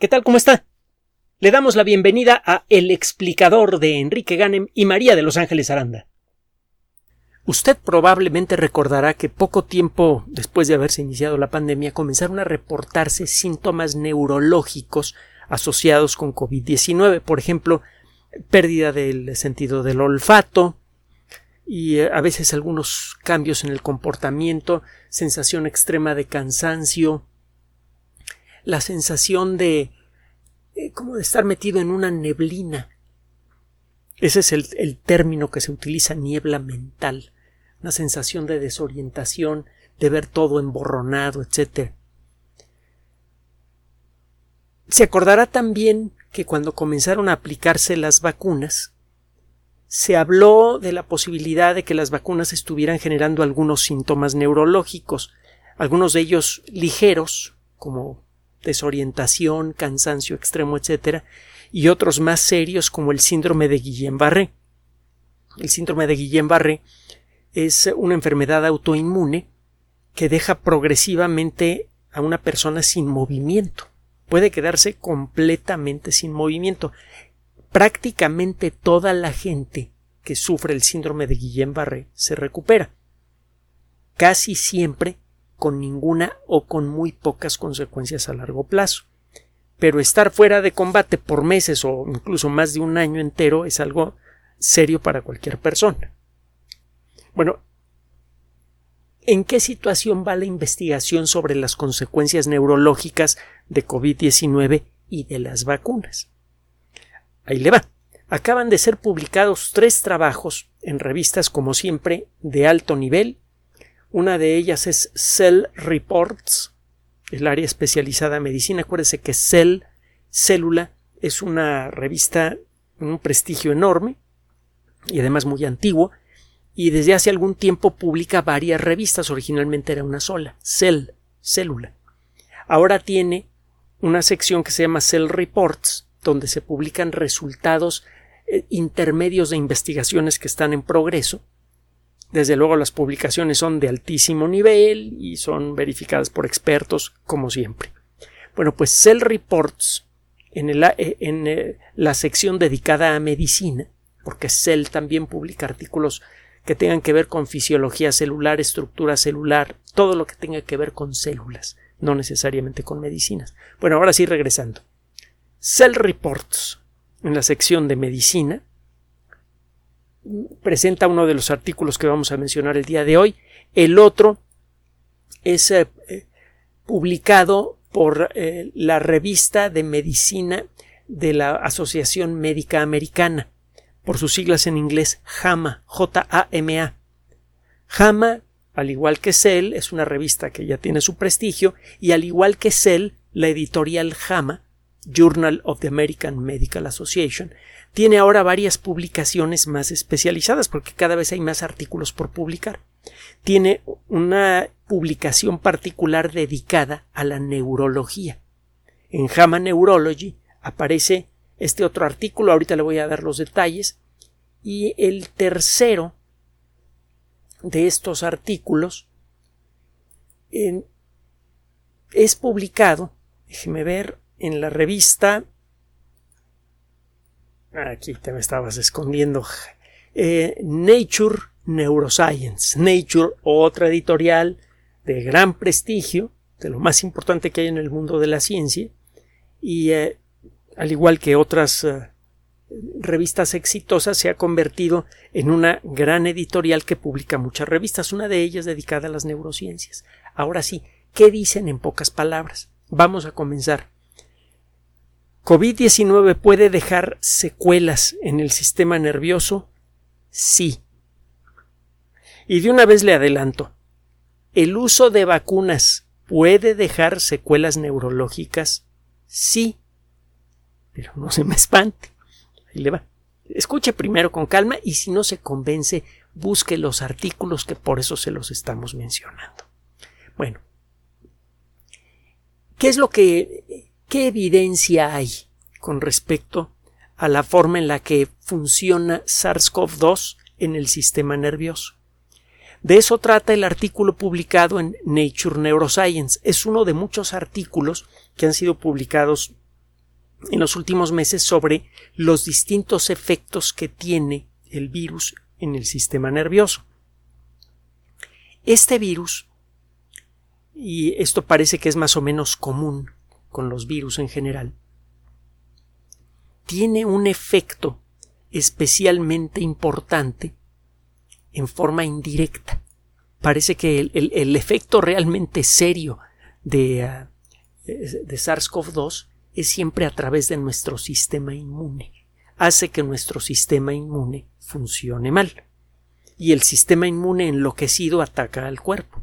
¿Qué tal? ¿Cómo está? Le damos la bienvenida a El explicador de Enrique Ganem y María de Los Ángeles Aranda. Usted probablemente recordará que poco tiempo después de haberse iniciado la pandemia comenzaron a reportarse síntomas neurológicos asociados con COVID-19, por ejemplo, pérdida del sentido del olfato y eh, a veces algunos cambios en el comportamiento, sensación extrema de cansancio, la sensación de eh, como de estar metido en una neblina. Ese es el, el término que se utiliza, niebla mental, una sensación de desorientación, de ver todo emborronado, etc. Se acordará también que cuando comenzaron a aplicarse las vacunas, se habló de la posibilidad de que las vacunas estuvieran generando algunos síntomas neurológicos, algunos de ellos ligeros, como desorientación, cansancio extremo, etc., y otros más serios como el síndrome de Guillain-Barré. El síndrome de Guillain-Barré es una enfermedad autoinmune que deja progresivamente a una persona sin movimiento. Puede quedarse completamente sin movimiento. Prácticamente toda la gente que sufre el síndrome de Guillain-Barré se recupera. Casi siempre con ninguna o con muy pocas consecuencias a largo plazo. Pero estar fuera de combate por meses o incluso más de un año entero es algo serio para cualquier persona. Bueno, ¿en qué situación va la investigación sobre las consecuencias neurológicas de COVID-19 y de las vacunas? Ahí le va. Acaban de ser publicados tres trabajos en revistas como siempre de alto nivel una de ellas es Cell Reports, el área especializada en medicina. Acuérdese que Cell, Célula, es una revista con un prestigio enorme y además muy antiguo, y desde hace algún tiempo publica varias revistas. Originalmente era una sola, Cell, Célula. Ahora tiene una sección que se llama Cell Reports, donde se publican resultados eh, intermedios de investigaciones que están en progreso desde luego las publicaciones son de altísimo nivel y son verificadas por expertos como siempre. Bueno, pues Cell Reports en, eh, eh, la sección dedicada a medicina, porque Cell también publica artículos que tengan que ver con fisiología celular, estructura celular, todo lo que tenga que ver con células, no necesariamente con medicinas. Bueno, ahora sí regresando. Cell Reports en la sección de medicina presenta uno de los artículos que vamos a mencionar el día de hoy. El otro es eh, eh, publicado por eh, la revista de medicina de la Asociación Médica Americana, por sus siglas en inglés JAMA, J-A-M-A. JAMA, al igual que Cell, es una revista que ya tiene su prestigio, y al igual que Cell, la editorial JAMA, Journal of the American Medical Association, tiene ahora varias publicaciones más especializadas porque cada vez hay más artículos por publicar. Tiene una publicación particular dedicada a la neurología. En JAMA Neurology aparece este otro artículo, ahorita le voy a dar los detalles, y el tercero de estos artículos es publicado, déjeme ver, en la revista Aquí te me estabas escondiendo. Eh, Nature Neuroscience. Nature, otra editorial de gran prestigio, de lo más importante que hay en el mundo de la ciencia, y eh, al igual que otras eh, revistas exitosas, se ha convertido en una gran editorial que publica muchas revistas, una de ellas dedicada a las neurociencias. Ahora sí, ¿qué dicen en pocas palabras? Vamos a comenzar. ¿COVID-19 puede dejar secuelas en el sistema nervioso? Sí. Y de una vez le adelanto, ¿el uso de vacunas puede dejar secuelas neurológicas? Sí. Pero no se me espante. Ahí le va. Escuche primero con calma y si no se convence, busque los artículos que por eso se los estamos mencionando. Bueno, ¿qué es lo que ¿Qué evidencia hay con respecto a la forma en la que funciona SARS-CoV-2 en el sistema nervioso? De eso trata el artículo publicado en Nature Neuroscience. Es uno de muchos artículos que han sido publicados en los últimos meses sobre los distintos efectos que tiene el virus en el sistema nervioso. Este virus, y esto parece que es más o menos común con los virus en general, tiene un efecto especialmente importante en forma indirecta. Parece que el, efecto realmente serio de, ah, de SARS-CoV-2 es siempre a través de nuestro sistema inmune. Hace que nuestro sistema inmune funcione mal. Y el sistema inmune enloquecido ataca al cuerpo.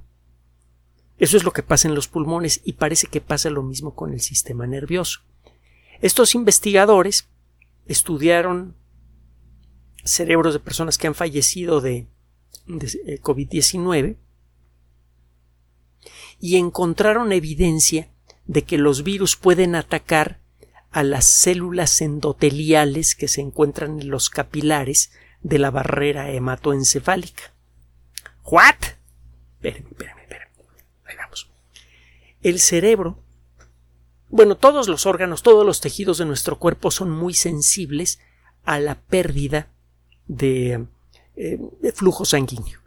Eso es lo que pasa en los pulmones y parece que pasa lo mismo con el sistema nervioso. Estos investigadores estudiaron cerebros de personas que han fallecido de, eh, COVID-19 y encontraron evidencia de que los virus pueden atacar a las células endoteliales que se encuentran en los capilares de la barrera hematoencefálica. ¿What? Ahí vamos. El cerebro, bueno, todos los órganos, todos los tejidos de nuestro cuerpo son muy sensibles a la pérdida de, eh, flujo sanguíneo.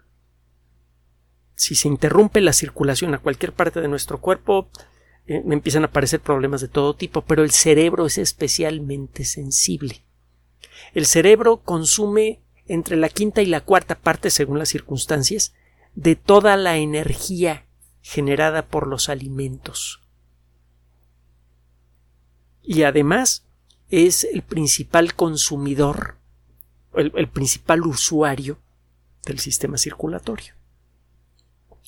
Si se interrumpe la circulación a cualquier parte de nuestro cuerpo, eh, empiezan a aparecer problemas de todo tipo, pero el cerebro es especialmente sensible. El cerebro consume entre la quinta y la cuarta parte, según las circunstancias, de toda la energía generada por los alimentos. Y además es el principal consumidor, el principal usuario del sistema circulatorio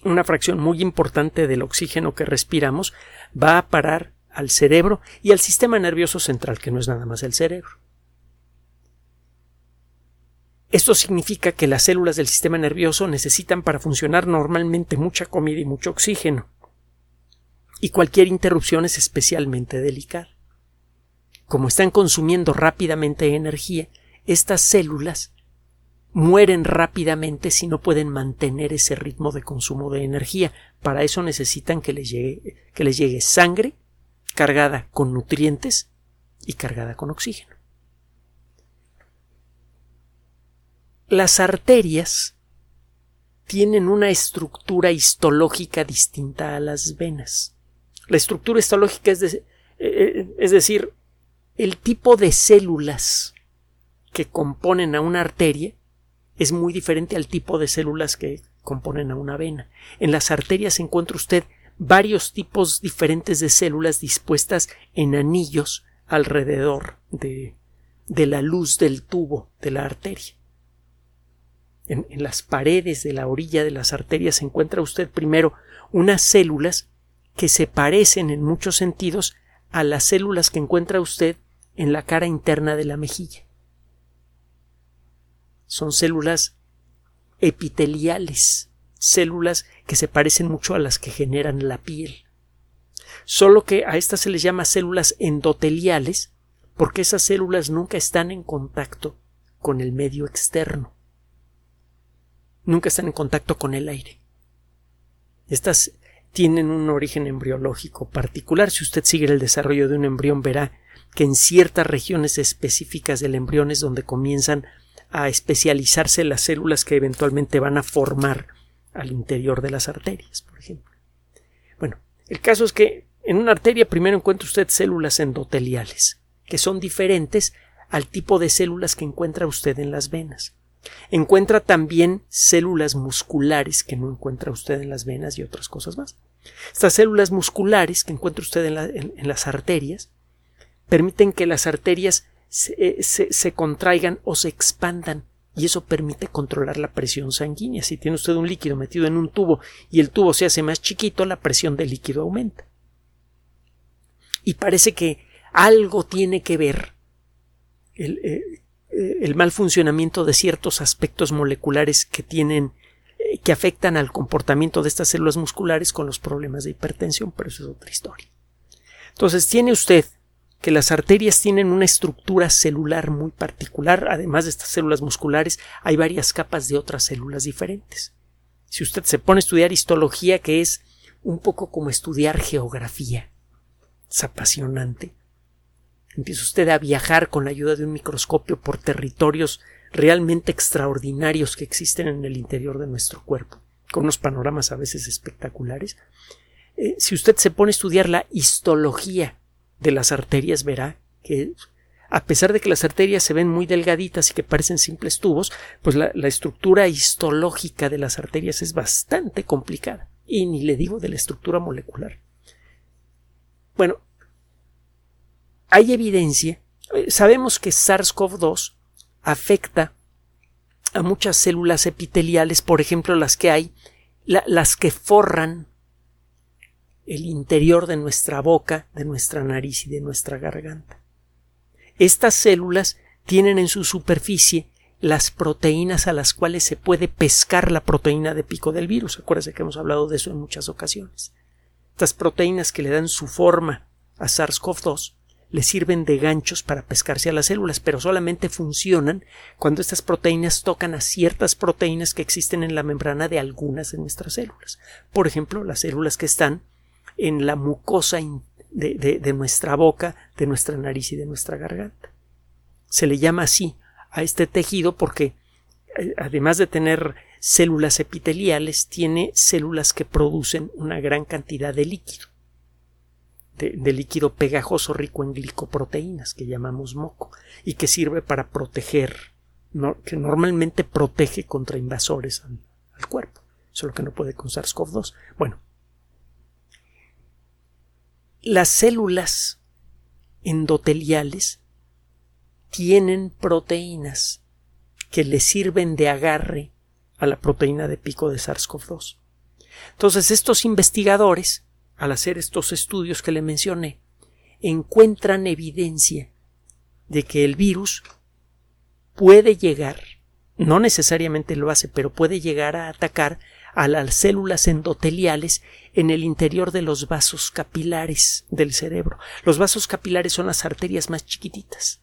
una fracción muy importante del oxígeno que respiramos va a parar al cerebro y al sistema nervioso central, que no es nada más el cerebro. Esto significa que las células del sistema nervioso necesitan para funcionar normalmente mucha comida y mucho oxígeno. Y cualquier interrupción es especialmente delicada. Como están consumiendo rápidamente energía, estas células mueren rápidamente si no pueden mantener ese ritmo de consumo de energía. Para eso necesitan que les llegue, que les llegue sangre cargada con nutrientes y cargada con oxígeno. Las arterias tienen una estructura histológica distinta a las venas. La estructura histológica es, eh, eh, es decir, el tipo de células que componen a una arteria es muy diferente al tipo de células que componen a una vena. En las arterias encuentra usted varios tipos diferentes de células dispuestas en anillos alrededor de, de la luz del tubo de la arteria. En, las paredes de la orilla de las arterias encuentra usted primero unas células que se parecen en muchos sentidos a las células que encuentra usted en la cara interna de la mejilla son células epiteliales, células que se parecen mucho a las que generan la piel. Solo que a estas se les llama células endoteliales porque esas células nunca están en contacto con el medio externo. Nunca están en contacto con el aire. Estas tienen un origen embriológico particular. Si usted sigue el desarrollo de un embrión verá que en ciertas regiones específicas del embrión es donde comienzan a especializarse las células que eventualmente van a formar al interior de las arterias, por ejemplo. Bueno, el caso es que en una arteria primero encuentra usted células endoteliales, que son diferentes al tipo de células que encuentra usted en las venas. Encuentra también células musculares que no encuentra usted en las venas y otras cosas más. Estas células musculares que encuentra usted en, las arterias permiten que las arterias eh, se, contraigan o se expandan y eso permite controlar la presión sanguínea. Si tiene usted un líquido metido en un tubo y el tubo se hace más chiquito, la presión del líquido aumenta. Y parece que algo tiene que ver el, eh, el mal funcionamiento de ciertos aspectos moleculares que tienen que afectan al comportamiento de estas células musculares con los problemas de hipertensión, pero eso es otra historia. Entonces tiene usted que las arterias tienen una estructura celular muy particular. Además de estas células musculares, hay varias capas de otras células diferentes. Si usted se pone a estudiar histología, que es un poco como estudiar geografía, es apasionante. Empieza usted a viajar con la ayuda de un microscopio por territorios realmente extraordinarios que existen en el interior de nuestro cuerpo, con unos panoramas a veces espectaculares. Eh, si usted se pone a estudiar la histología de las arterias, verá que a pesar de que las arterias se ven muy delgaditas y que parecen simples tubos, pues la, la, estructura histológica de las arterias es bastante complicada. Y ni le digo de la estructura molecular. Bueno, hay evidencia. Eh, sabemos que SARS-CoV-2 afecta a muchas células epiteliales, por ejemplo, las que hay, las que forran el interior de nuestra boca, de nuestra nariz y de nuestra garganta. Estas células tienen en su superficie las proteínas a las cuales se puede pescar la proteína de pico del virus. Acuérdense que hemos hablado de eso en muchas ocasiones. Estas proteínas que le dan su forma a SARS-CoV-2 le sirven de ganchos para pescarse a las células, pero solamente funcionan cuando estas proteínas tocan a ciertas proteínas que existen en la membrana de algunas de nuestras células. Por ejemplo, las células que están en la mucosa de, de nuestra boca, de nuestra nariz y de nuestra garganta. Se le llama así a este tejido porque eh, además de tener células epiteliales, tiene células que producen una gran cantidad de líquido de, líquido pegajoso rico en glicoproteínas que llamamos moco y que sirve para proteger, que normalmente protege contra invasores al, cuerpo. Eso es lo que no puede con SARS-CoV-2. Bueno, las células endoteliales tienen proteínas que le sirven de agarre a la proteína de pico de SARS-CoV-2. Entonces, estos investigadores al hacer estos estudios que le mencioné, encuentran evidencia de que el virus puede llegar, no necesariamente lo hace, pero puede llegar a atacar a las células endoteliales en el interior de los vasos capilares del cerebro. Los vasos capilares son las arterias más chiquititas.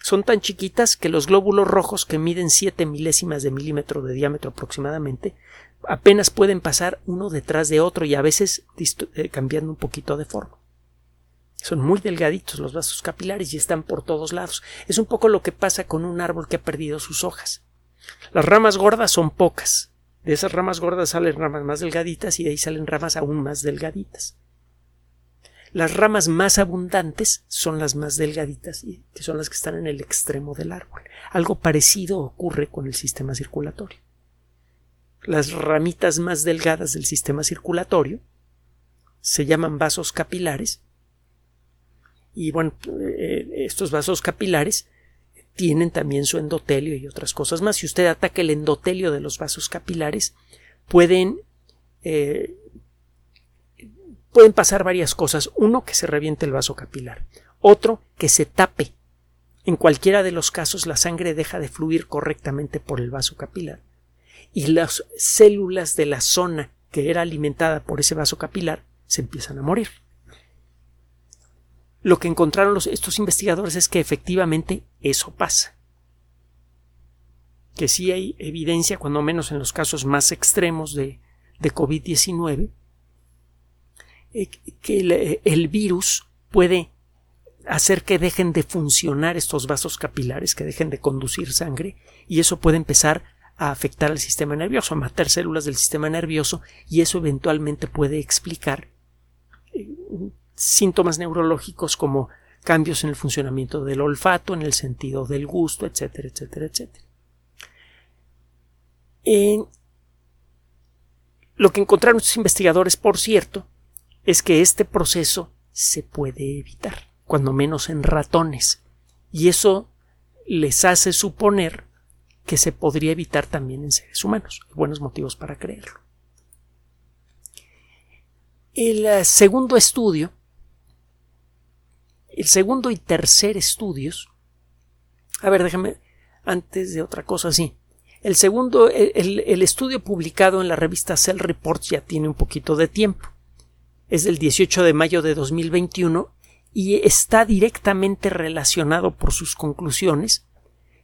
Son tan chiquitas que los glóbulos rojos que miden siete milésimas de milímetro de diámetro aproximadamente apenas pueden pasar uno detrás de otro y a veces eh, cambiando un poquito de forma. Son muy delgaditos los vasos capilares y están por todos lados. Es un poco lo que pasa con un árbol que ha perdido sus hojas. Las ramas gordas son pocas. De esas ramas gordas salen ramas más delgaditas y de ahí salen ramas aún más delgaditas. Las ramas más abundantes son las más delgaditas y que son las que están en el extremo del árbol. Algo parecido ocurre con el sistema circulatorio las ramitas más delgadas del sistema circulatorio se llaman vasos capilares y bueno, eh, estos vasos capilares tienen también su endotelio y otras cosas más. Si usted ataca el endotelio de los vasos capilares, pueden, eh, pueden pasar varias cosas. Uno, que se reviente el vaso capilar. Otro, que se tape. En cualquiera de los casos, la sangre deja de fluir correctamente por el vaso capilar y las células de la zona que era alimentada por ese vaso capilar se empiezan a morir. Lo que encontraron estos investigadores es que efectivamente eso pasa. Que sí hay evidencia, cuando menos en los casos más extremos de, de COVID-19, eh, que el virus puede hacer que dejen de funcionar estos vasos capilares, que dejen de conducir sangre, y eso puede empezar a afectar al sistema nervioso, a matar células del sistema nervioso y eso eventualmente puede explicar eh, síntomas neurológicos como cambios en el funcionamiento del olfato, en el sentido del gusto, etcétera, etcétera, etcétera. lo que encontraron estos investigadores, por cierto, es que este proceso se puede evitar, cuando menos en ratones, y eso les hace suponer que se podría evitar también en seres humanos. Hay buenos motivos para creerlo. El eh, segundo estudio, el segundo y tercer estudios, a ver, déjame, antes de otra cosa, sí. El segundo, el, el estudio publicado en la revista Cell Reports ya tiene un poquito de tiempo. Es del 18 de mayo de 2021 y está directamente relacionado por sus conclusiones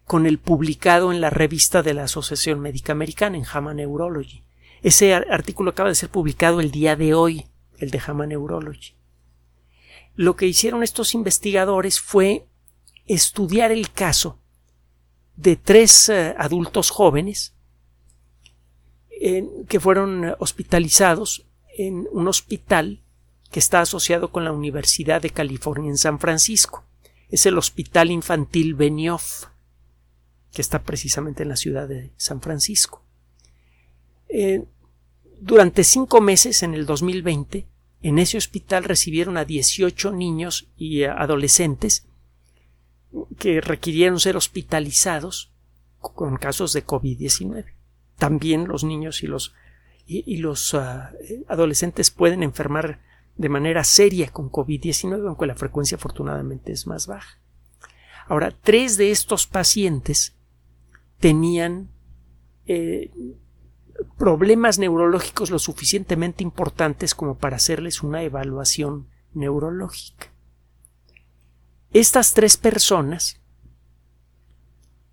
con el publicado en la revista de la Asociación Médica Americana, en JAMA Neurology. Ese artículo acaba de ser publicado el día de hoy, el de JAMA Neurology. lo que hicieron estos investigadores fue estudiar el caso de tres eh, adultos jóvenes que fueron hospitalizados en un hospital que está asociado con la Universidad de California en San Francisco. Es el Hospital Infantil Benioff, que está precisamente en la ciudad de San Francisco. Eh, durante cinco meses en el 2020, en ese hospital recibieron a 18 niños y adolescentes que requirieron ser hospitalizados con casos de COVID-19. También los niños y los, y, los ah, adolescentes pueden enfermar de manera seria con COVID-19, aunque la frecuencia afortunadamente es más baja. Ahora, tres de estos pacientes tenían eh, problemas neurológicos lo suficientemente importantes como para hacerles una evaluación neurológica. Estas tres personas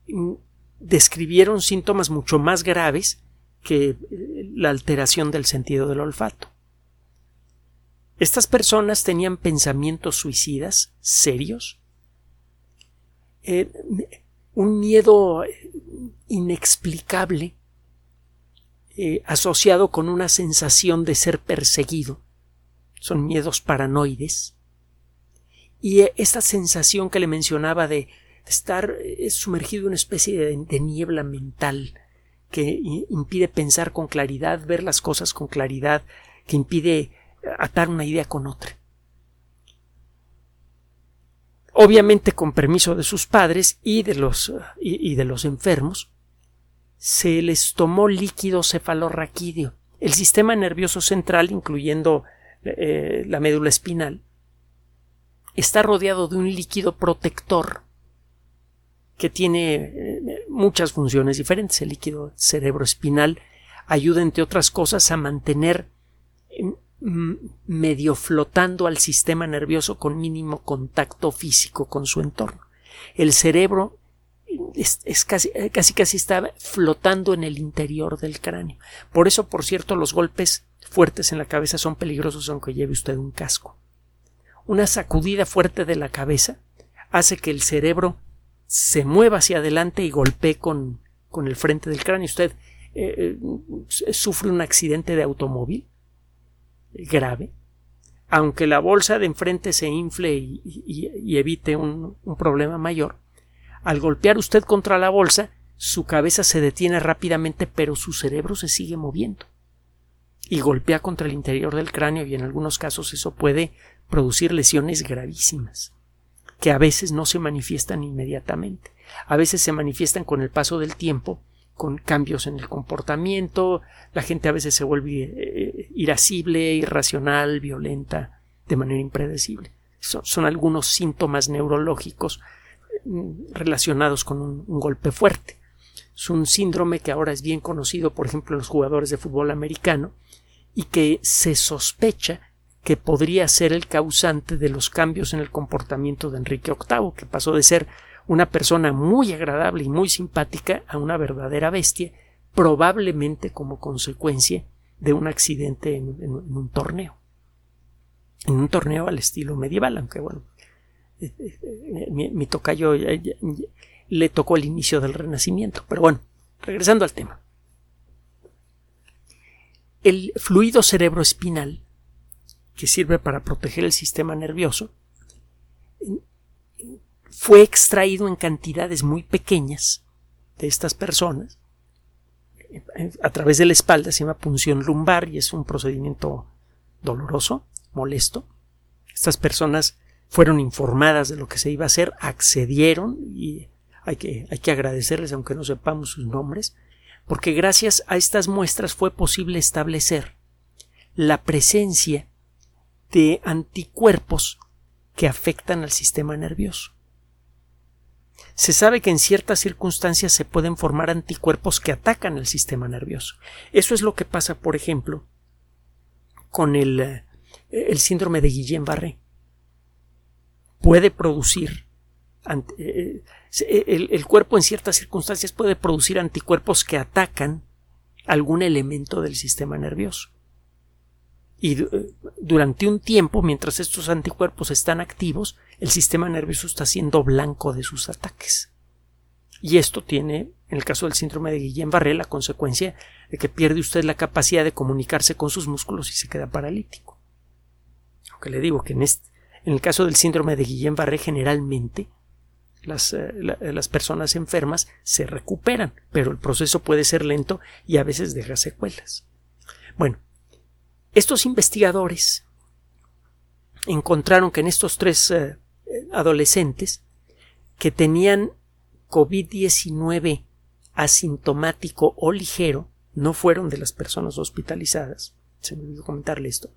mm, describieron síntomas mucho más graves que eh, la alteración del sentido del olfato. Estas personas tenían pensamientos suicidas serios, eh, un miedo inexplicable eh, asociado con una sensación de ser perseguido. Son miedos paranoides. Y esta sensación que le mencionaba de estar eh, sumergido en una especie de, niebla mental que impide pensar con claridad, ver las cosas con claridad, que impide eh, atar una idea con otra. Obviamente con permiso de sus padres y de los, y, de los enfermos, se les tomó líquido cefalorraquídeo. El sistema nervioso central, incluyendo eh, la médula espinal, está rodeado de un líquido protector que tiene eh, muchas funciones diferentes. El líquido cerebroespinal ayuda, entre otras cosas, a mantener mm, medio flotando al sistema nervioso con mínimo contacto físico con su entorno. El cerebro es, casi, eh, casi casi está flotando en el interior del cráneo. Por eso, por cierto, los golpes fuertes en la cabeza son peligrosos aunque lleve usted un casco. Una sacudida fuerte de la cabeza hace que el cerebro se mueva hacia adelante y golpee con, con el frente del cráneo. Usted eh, eh, sufre un accidente de automóvil grave, aunque la bolsa de enfrente se infle y, evite un, problema mayor, al golpear usted contra la bolsa, su cabeza se detiene rápidamente, pero su cerebro se sigue moviendo y golpea contra el interior del cráneo y en algunos casos eso puede producir lesiones gravísimas que a veces no se manifiestan inmediatamente. A veces se manifiestan con el paso del tiempo, con cambios en el comportamiento, la gente a veces se vuelve eh, irascible, irracional, violenta, de manera impredecible. Son, algunos síntomas neurológicos mm, relacionados con un, un golpe fuerte. Es un síndrome que ahora es bien conocido, por ejemplo, en los jugadores de fútbol americano, y que se sospecha que podría ser el causante de los cambios en el comportamiento de Enrique VIII, que pasó de ser una persona muy agradable y muy simpática a una verdadera bestia, probablemente como consecuencia de un accidente en, un torneo. En un torneo al estilo medieval, aunque bueno, eh, eh, mi, mi tocayo le tocó el inicio del Renacimiento. Pero bueno, regresando al tema. El fluido cerebroespinal que sirve para proteger el sistema nervioso, fue extraído en cantidades muy pequeñas de estas personas a través de la espalda, se llama punción lumbar y es un procedimiento doloroso, molesto. Estas personas fueron informadas de lo que se iba a hacer, accedieron y hay que, hay que agradecerles, aunque no sepamos sus nombres, porque gracias a estas muestras fue posible establecer la presencia de anticuerpos que afectan al sistema nervioso. Se sabe que en ciertas circunstancias se pueden formar anticuerpos que atacan al sistema nervioso. Eso es lo que pasa, por ejemplo, con el, eh, el síndrome de Guillain-Barré. Puede producir eh, eh, el, el, cuerpo en ciertas circunstancias puede producir anticuerpos que atacan algún elemento del sistema nervioso Y durante un tiempo, mientras estos anticuerpos están activos, el sistema nervioso está siendo blanco de sus ataques. Y esto tiene, en el caso del síndrome de Guillain-Barré, la consecuencia de que pierde usted la capacidad de comunicarse con sus músculos y se queda paralítico. Aunque le digo que en, este, en el caso del síndrome de Guillain-Barré generalmente las, eh, las, personas enfermas se recuperan, pero el proceso puede ser lento y a veces deja secuelas. Bueno, estos investigadores encontraron que en estos tres eh, adolescentes que tenían COVID-19 asintomático o ligero, no fueron de las personas hospitalizadas, se me olvidó comentarle esto,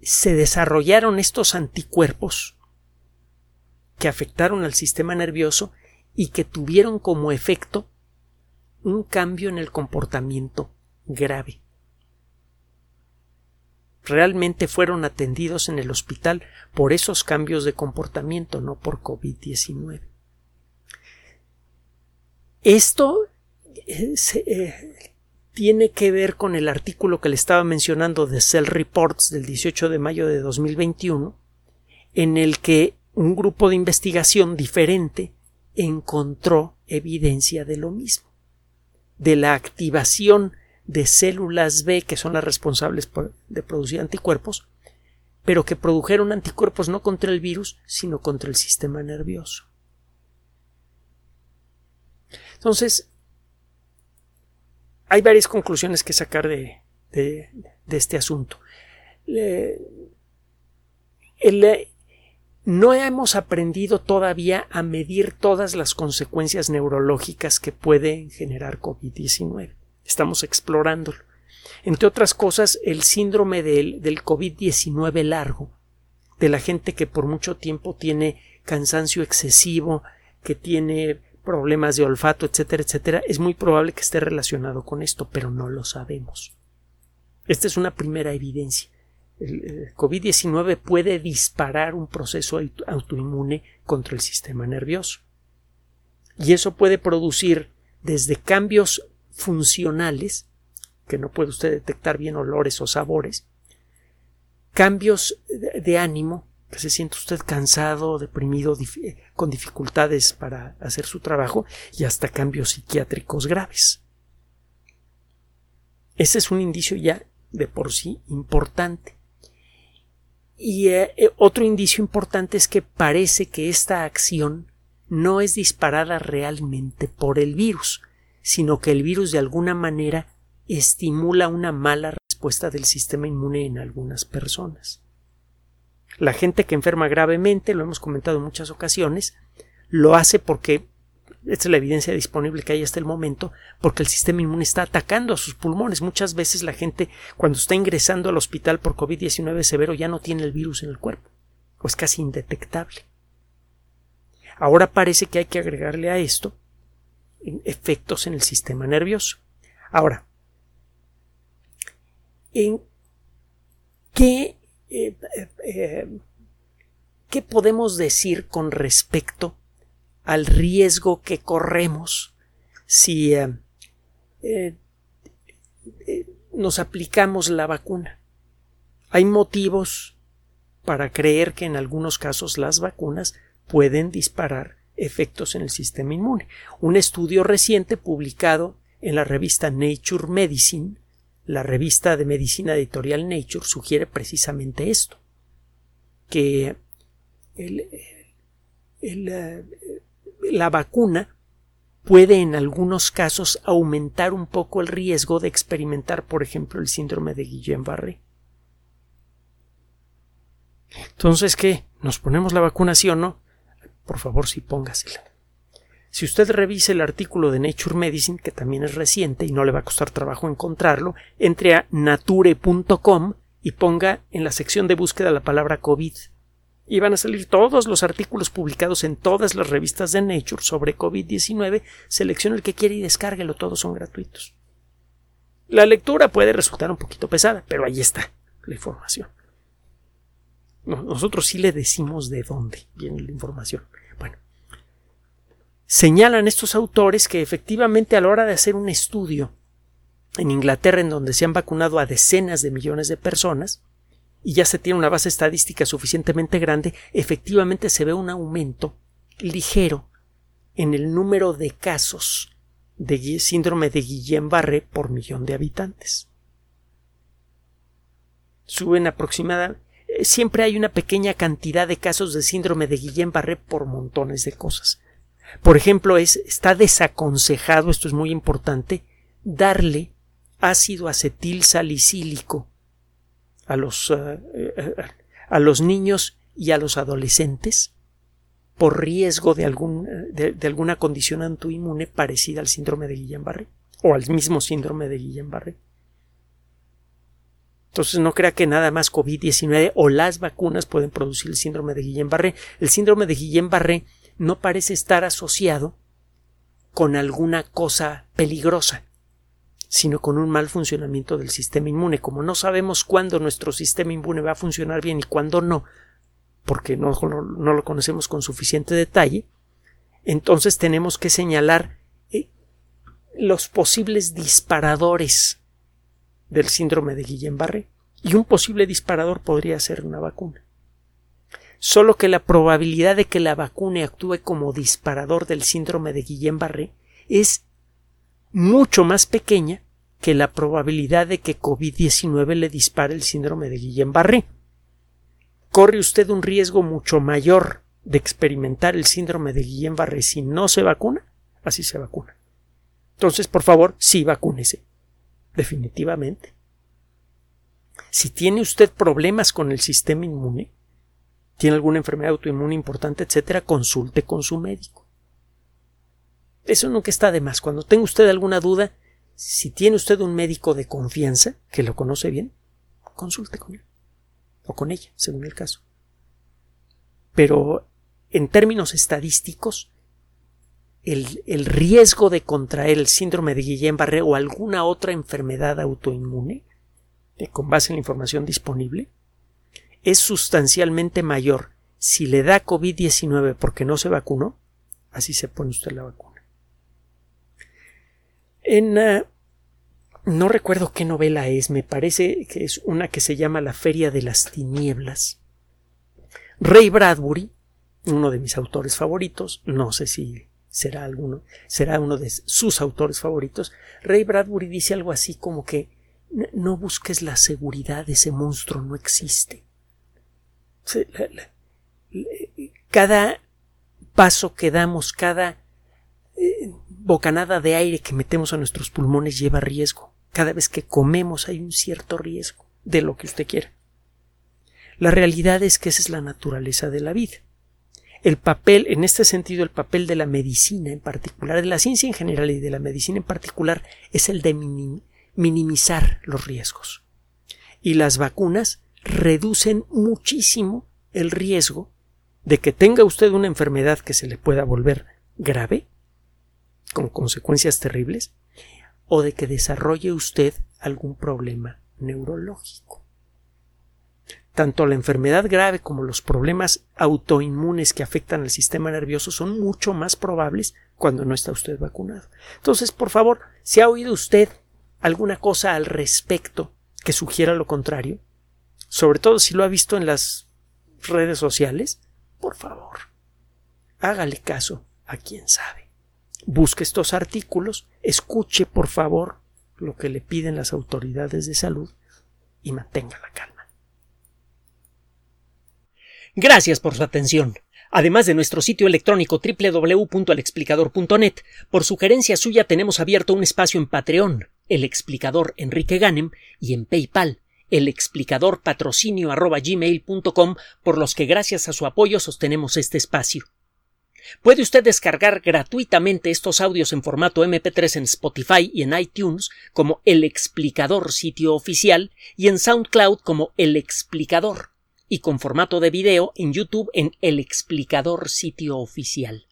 se desarrollaron estos anticuerpos que afectaron al sistema nervioso y que tuvieron como efecto un cambio en el comportamiento grave. Realmente fueron atendidos en el hospital por esos cambios de comportamiento, no por COVID-19. Esto eh, eh, tiene que ver con el artículo que le estaba mencionando de Cell Reports del 18 de mayo de 2021, en el que un grupo de investigación diferente encontró evidencia de lo mismo, de la activación de células B que son las responsables de producir anticuerpos, pero que produjeron anticuerpos no contra el virus, sino contra el sistema nervioso. Entonces, hay varias conclusiones que sacar de, este asunto. no hemos aprendido todavía a medir todas las consecuencias neurológicas que puede generar COVID-19. Estamos explorándolo. Entre otras cosas, el síndrome del, del COVID-19 largo, de la gente que por mucho tiempo tiene cansancio excesivo, que tiene problemas de olfato, etcétera, etcétera, es muy probable que esté relacionado con esto, pero no lo sabemos. Esta es una primera evidencia. El COVID-19 puede disparar un proceso autoinmune contra el sistema nervioso. Y eso puede producir desde cambios funcionales, que no puede usted detectar bien olores o sabores, cambios de ánimo, que se siente usted cansado, deprimido, con dificultades para hacer su trabajo y hasta cambios psiquiátricos graves. Ese es un indicio ya de por sí importante. Y eh, eh, otro indicio importante es que parece que esta acción no es disparada realmente por el virus, sino que el virus de alguna manera estimula una mala respuesta del sistema inmune en algunas personas. La gente que enferma gravemente, lo hemos comentado en muchas ocasiones, lo hace porque esta es la evidencia disponible que hay hasta el momento, porque el sistema inmune está atacando a sus pulmones. Muchas veces la gente, cuando está ingresando al hospital por COVID-19 severo, ya no tiene el virus en el cuerpo, o es casi indetectable. Ahora parece que hay que agregarle a esto efectos en el sistema nervioso. Ahora, ¿en qué, eh, eh, qué podemos decir con respecto al riesgo que corremos si eh, nos aplicamos la vacuna? Hay motivos para creer que en algunos casos las vacunas pueden disparar efectos en el sistema inmune. Un estudio reciente publicado en la revista Nature Medicine, la revista de medicina editorial Nature, sugiere precisamente esto, que la vacuna puede en algunos casos aumentar un poco el riesgo de experimentar, por ejemplo, el síndrome de Guillain-Barré. Entonces, ¿qué? ¿Nos ponemos la vacuna sí o no? Por favor sí póngasela. Si usted revisa el artículo de Nature Medicine, que también es reciente y no le va a costar trabajo encontrarlo, entre a nature.com y ponga en la sección de búsqueda la palabra COVID. Y van a salir todos los artículos publicados en todas las revistas de Nature sobre COVID-19. Seleccione el que quiere y descárguelo, todos son gratuitos. La lectura puede resultar un poquito pesada, pero ahí está la información. Nosotros sí le decimos de dónde viene la información. Señalan estos autores que efectivamente a la hora de hacer un estudio en Inglaterra, en donde se han vacunado a decenas de millones de personas, y ya se tiene una base estadística suficientemente grande, efectivamente se ve un aumento ligero en el número de casos de síndrome de Guillain-Barré por millón de habitantes. Suben aproximadamente eh, siempre hay una pequeña cantidad de casos de síndrome de Guillain-Barré por montones de cosas. Por ejemplo, es, está desaconsejado, esto es muy importante, darle ácido acetil salicílico a los, eh, eh, a los niños y a los adolescentes por riesgo de, algún, de, alguna condición autoinmune parecida al síndrome de Guillain-Barré o al mismo síndrome de Guillain-Barré. Entonces no crea que nada más COVID-19 o las vacunas pueden producir el síndrome de Guillain-Barré. El síndrome de Guillain-Barré no parece estar asociado con alguna cosa peligrosa sino con un mal funcionamiento del sistema inmune. Como no sabemos cuándo nuestro sistema inmune va a funcionar bien y cuándo no, porque no, lo conocemos con suficiente detalle, entonces tenemos que señalar eh, los posibles disparadores del síndrome de Guillain-Barré. Y un posible disparador podría ser una vacuna. Solo que la probabilidad de que la vacuna actúe como disparador del síndrome de Guillain-Barré es mucho más pequeña que la probabilidad de que COVID-19 le dispare el síndrome de Guillain-Barré. Corre usted un riesgo mucho mayor de experimentar el síndrome de Guillain-Barré si no se vacuna, así se vacuna. Entonces, por favor, sí vacúnese. Definitivamente. Si tiene usted problemas con el sistema inmune, tiene alguna enfermedad autoinmune importante, etcétera, consulte con su médico. Eso nunca está de más. Cuando tenga usted alguna duda, si tiene usted un médico de confianza, que lo conoce bien, consulte con él. O con ella, según el caso. Pero en términos estadísticos, el, el riesgo de contraer el síndrome de Guillain-Barré o alguna otra enfermedad autoinmune, eh, con base en la información disponible, es sustancialmente mayor si le da COVID-19 porque no se vacunó, así se pone usted la vacuna. En ah, no recuerdo qué novela es, me parece que es una que se llama La Feria de las Tinieblas. Ray Bradbury, uno de mis autores favoritos, no sé si será alguno, será uno de sus autores favoritos. Ray Bradbury dice algo así como que no busques la seguridad, ese monstruo no existe. Cada paso que damos, cada eh, bocanada de aire que metemos a nuestros pulmones lleva riesgo. Cada vez que comemos hay un cierto riesgo de lo que usted quiera. La realidad es que esa es la naturaleza de la vida. El papel, en este sentido, el papel de la medicina en particular, de la ciencia en general y de la medicina en particular, es el de minimizar los riesgos. Y las vacunas reducen muchísimo el riesgo de que tenga usted una enfermedad que se le pueda volver grave con consecuencias terribles o de que desarrolle usted algún problema neurológico. Tanto la enfermedad grave como los problemas autoinmunes que afectan al sistema nervioso son mucho más probables cuando no está usted vacunado. Entonces, por favor, si ha oído usted alguna cosa al respecto que sugiera lo contrario, sobre todo si lo ha visto en las redes sociales, por favor, hágale caso a quien sabe busque estos artículos, escuche por favor lo que le piden las autoridades de salud y mantenga la calma. Gracias por su atención. Además de nuestro sitio electrónico www.alexplicador.net, por sugerencia suya tenemos abierto un espacio en Patreon, el explicador Enrique Ganem, y en PayPal, el explicador patrocinio por los que gracias a su apoyo sostenemos este espacio. Puede usted descargar gratuitamente estos audios en formato MP3 en Spotify y en iTunes como El Explicador sitio oficial y en SoundCloud como El Explicador y con formato de video en YouTube en El Explicador sitio oficial.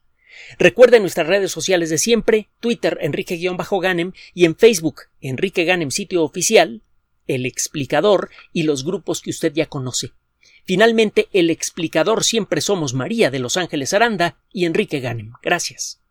Recuerde nuestras redes sociales de siempre, Twitter Enrique-Ganem y en Facebook Enrique Ganem sitio oficial, El Explicador y los grupos que usted ya conoce. Finalmente, el explicador siempre somos María de Los Ángeles Aranda y Enrique Ganem. Gracias.